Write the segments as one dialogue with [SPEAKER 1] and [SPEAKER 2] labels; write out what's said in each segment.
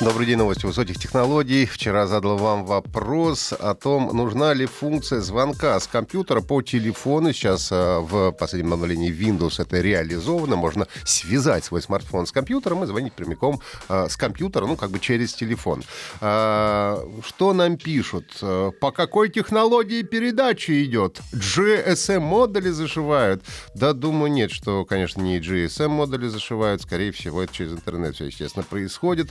[SPEAKER 1] Добрый день, новости высоких технологий. Вчера задал вам вопрос о том, нужна ли функция звонка с компьютера по телефону. Сейчас э, в последнем обновлении Windows это реализовано. Можно связать свой смартфон с компьютером и звонить прямиком э, с компьютера, ну, как бы через телефон. Э, что нам пишут? По какой технологии передачи идет? GSM-модули зашивают? Да, думаю, нет, что, конечно, не GSM-модули зашивают. Скорее всего, это через интернет все, естественно, происходит.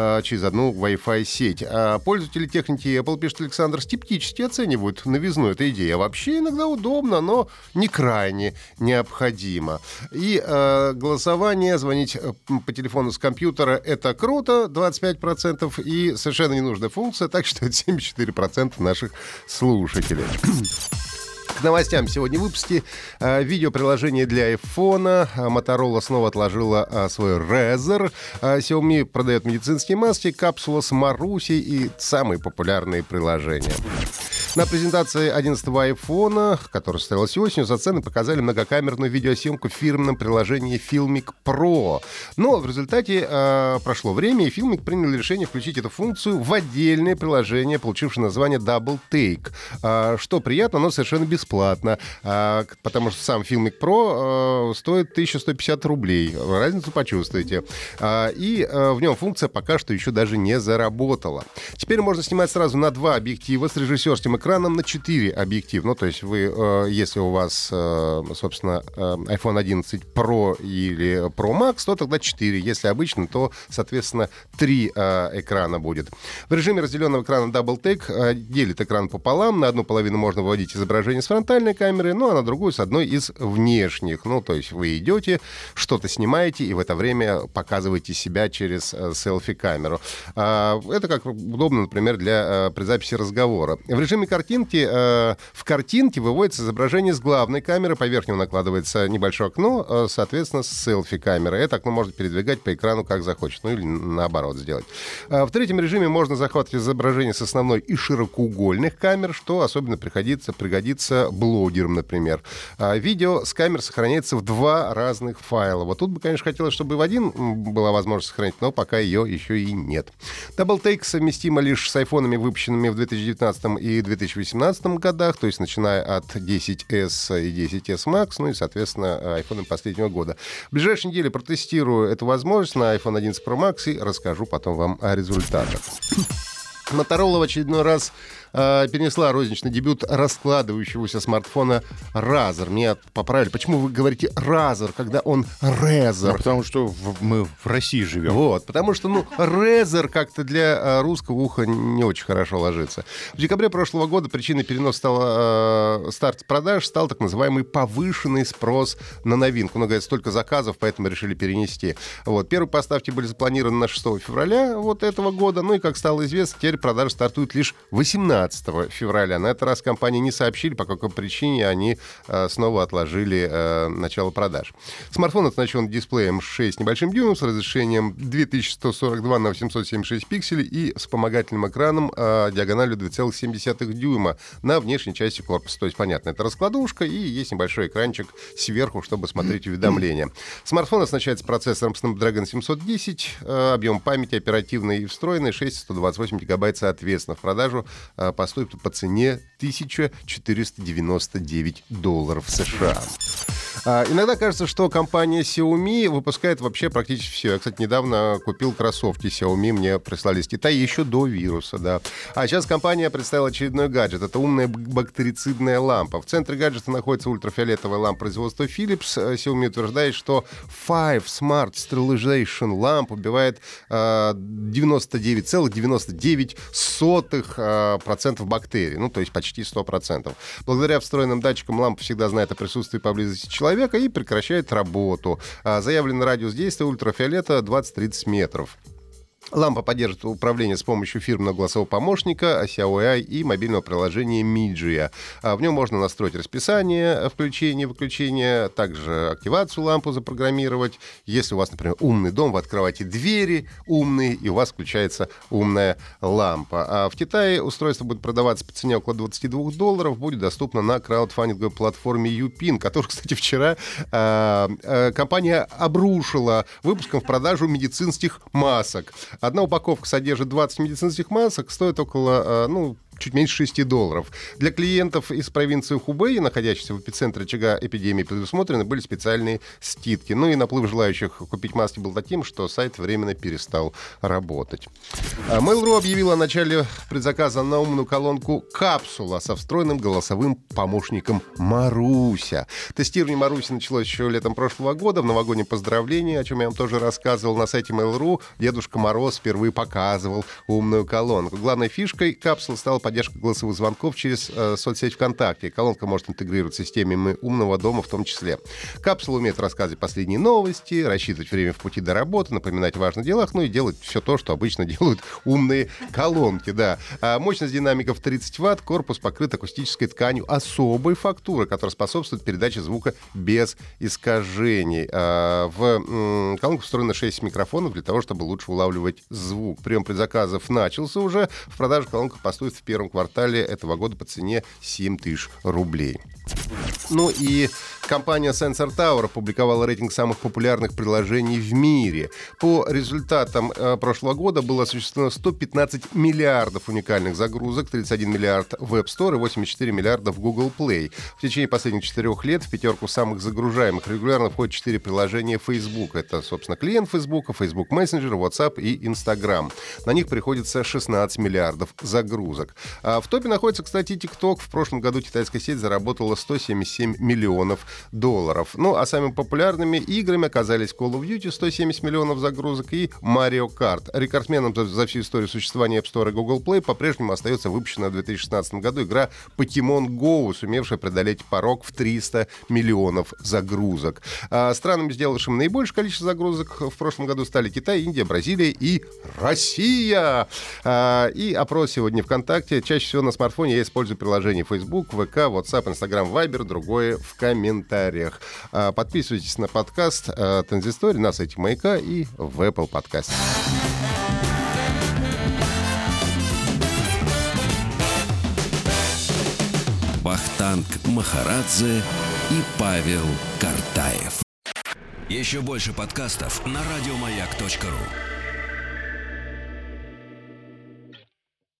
[SPEAKER 1] Э, через одну Wi-Fi сеть. А пользователи техники Apple, пишет Александр, скептически оценивают новизну этой идеи. А вообще иногда удобно, но не крайне необходимо. И э, голосование, звонить э, по телефону с компьютера — это круто, 25%, и совершенно ненужная функция, так что это 74% наших слушателей. К новостям сегодня в выпуске. А, видеоприложение для iPhone. А, Motorola снова отложила а, свой Razer. Xiaomi продает медицинские маски, капсула с Марусей и самые популярные приложения. На презентации 11 iPhone, которая состоялась осенью, за цены показали многокамерную видеосъемку в фирменном приложении Filmic Pro. Но в результате э, прошло время, и Filmic принял решение включить эту функцию в отдельное приложение, получившее название Double Take. Э, что приятно, но совершенно бесплатно, э, потому что сам Filmic Pro э, стоит 1150 рублей. Разницу почувствуете. Э, и э, в нем функция пока что еще даже не заработала. Теперь можно снимать сразу на два объектива с режиссерским экраном на 4 объектив. Ну, то есть вы, э, если у вас, э, собственно, э, iPhone 11 Pro или Pro Max, то тогда 4. Если обычно, то, соответственно, 3 экрана будет. В режиме разделенного экрана Double Take делит экран пополам. На одну половину можно выводить изображение с фронтальной камеры, ну а на другую с одной из внешних. Ну, то есть вы идете, что-то снимаете, и в это время показываете себя через селфи-камеру. А, это как удобно, например, для при записи разговора. В режиме картинки, э, в картинке выводится изображение с главной камеры, поверх него накладывается небольшое окно, э, соответственно, с селфи-камерой. Это окно можно передвигать по экрану как захочет, ну или наоборот сделать. Э, в третьем режиме можно захватывать изображение с основной и широкоугольных камер, что особенно пригодится, пригодится блогерам, например. Э, видео с камер сохраняется в два разных файла. Вот тут бы, конечно, хотелось, чтобы в один была возможность сохранить, но пока ее еще и нет. Double Take совместимо лишь с айфонами, выпущенными в 2019 и 2020 2018 годах, то есть начиная от 10s и 10s Max, ну и, соответственно, iPhone последнего года. В ближайшей неделе протестирую эту возможность на iPhone 11 Pro Max и расскажу потом вам о результатах. Motorola в очередной раз э, перенесла розничный дебют раскладывающегося смартфона Razer. Меня поправили. Почему вы говорите Razer, когда он Razer?
[SPEAKER 2] Ну, потому что в, мы в России живем.
[SPEAKER 1] Вот, потому что, ну, Razer как-то для э, русского уха не очень хорошо ложится. В декабре прошлого года причиной переноса стала, э, старт продаж стал так называемый повышенный спрос на новинку. Ну, говорят, столько заказов, поэтому решили перенести. Вот, первые поставки были запланированы на 6 февраля вот этого года. Ну и, как стало известно, теперь продажи стартуют лишь 18 15 февраля. На этот раз компании не сообщили, по какой причине они э, снова отложили э, начало продаж. Смартфон оснащен дисплеем 6 небольшим дюймом с разрешением 2142 на 876 пикселей и вспомогательным экраном э, диагональю 2,7 дюйма на внешней части корпуса. То есть, понятно, это раскладушка и есть небольшой экранчик сверху, чтобы смотреть уведомления. Смартфон оснащается процессором Snapdragon 710, э, объем памяти оперативный и встроенный 6 128 гигабайт соответственно. В продажу поступит по цене 1499 долларов США. А, иногда кажется, что компания Xiaomi выпускает вообще практически все. Я, кстати, недавно купил кроссовки Xiaomi, мне прислали из Китая еще до вируса, да. А сейчас компания представила очередной гаджет. Это умная бактерицидная лампа. В центре гаджета находится ультрафиолетовая лампа производства Philips. Xiaomi утверждает, что Five Smart Sterilization ламп убивает э, 99,99% э, процентов бактерий. Ну, то есть почти 100%. Благодаря встроенным датчикам лампа всегда знает о присутствии поблизости человека и прекращает работу. А заявленный радиус действия ультрафиолета 20-30 метров. Лампа поддерживает управление с помощью фирменного голосового помощника, Xiaomi и мобильного приложения Midgia. А в нем можно настроить расписание включения, выключения, также активацию лампы запрограммировать. Если у вас, например, умный дом, вы открываете двери умные, и у вас включается умная лампа. А в Китае устройство будет продаваться по цене около 22 долларов, будет доступно на краудфандинговой платформе Юпин, которую, кстати, вчера э, э, компания обрушила выпуском в продажу медицинских масок. Одна упаковка содержит 20 медицинских масок, стоит около, э, ну, чуть меньше 6 долларов. Для клиентов из провинции Хубэй, находящихся в эпицентре очага эпидемии, предусмотрены были специальные скидки. Ну и наплыв желающих купить маски был таким, что сайт временно перестал работать. А Mail.ru объявила о начале предзаказа на умную колонку «Капсула» со встроенным голосовым помощником «Маруся». Тестирование «Маруси» началось еще летом прошлого года в новогоднем поздравлении, о чем я вам тоже рассказывал на сайте Mail.ru. Дедушка Мороз впервые показывал умную колонку. Главной фишкой капсулы стала поддержка голосовых звонков через э, соцсеть ВКонтакте. Колонка может интегрировать с системами умного дома в том числе. Капсула умеет рассказывать последние новости, рассчитывать время в пути до работы, напоминать о важных делах, ну и делать все то, что обычно делают умные колонки. Да. А мощность динамиков 30 ватт, корпус покрыт акустической тканью особой фактуры, которая способствует передаче звука без искажений. А, в м, колонку встроено 6 микрофонов для того, чтобы лучше улавливать звук. Прием предзаказов начался уже. В продаже колонка поступит в первом квартале этого года по цене 7 тысяч рублей. Ну и компания Sensor Tower опубликовала рейтинг самых популярных приложений в мире. По результатам э, прошлого года было осуществлено 115 миллиардов уникальных загрузок, 31 миллиард в App Store и 84 миллиарда в Google Play. В течение последних четырех лет в пятерку самых загружаемых регулярно входят четыре приложения Facebook. Это, собственно, клиент Facebook, Facebook Messenger, WhatsApp и Instagram. На них приходится 16 миллиардов загрузок. А в топе находится, кстати, TikTok. В прошлом году китайская сеть заработала 177 миллионов долларов. Ну, а самыми популярными играми оказались Call of Duty 170 миллионов загрузок и Mario Kart. Рекордсменом за, всю историю существования App Store и Google Play по-прежнему остается выпущенная в 2016 году игра Pokemon Go, сумевшая преодолеть порог в 300 миллионов загрузок. А странами, сделавшим наибольшее количество загрузок в прошлом году стали Китай, Индия, Бразилия и Россия. А, и опрос сегодня ВКонтакте. Чаще всего на смартфоне я использую приложение Facebook, ВК, WhatsApp, Instagram, Viber, другое в комментариях. А, подписывайтесь на подкаст а, Транзистория на сайте Маяка и в Apple Podcast.
[SPEAKER 3] Вахтанг Махарадзе и Павел Картаев. Еще больше подкастов на радиомаяк.ру.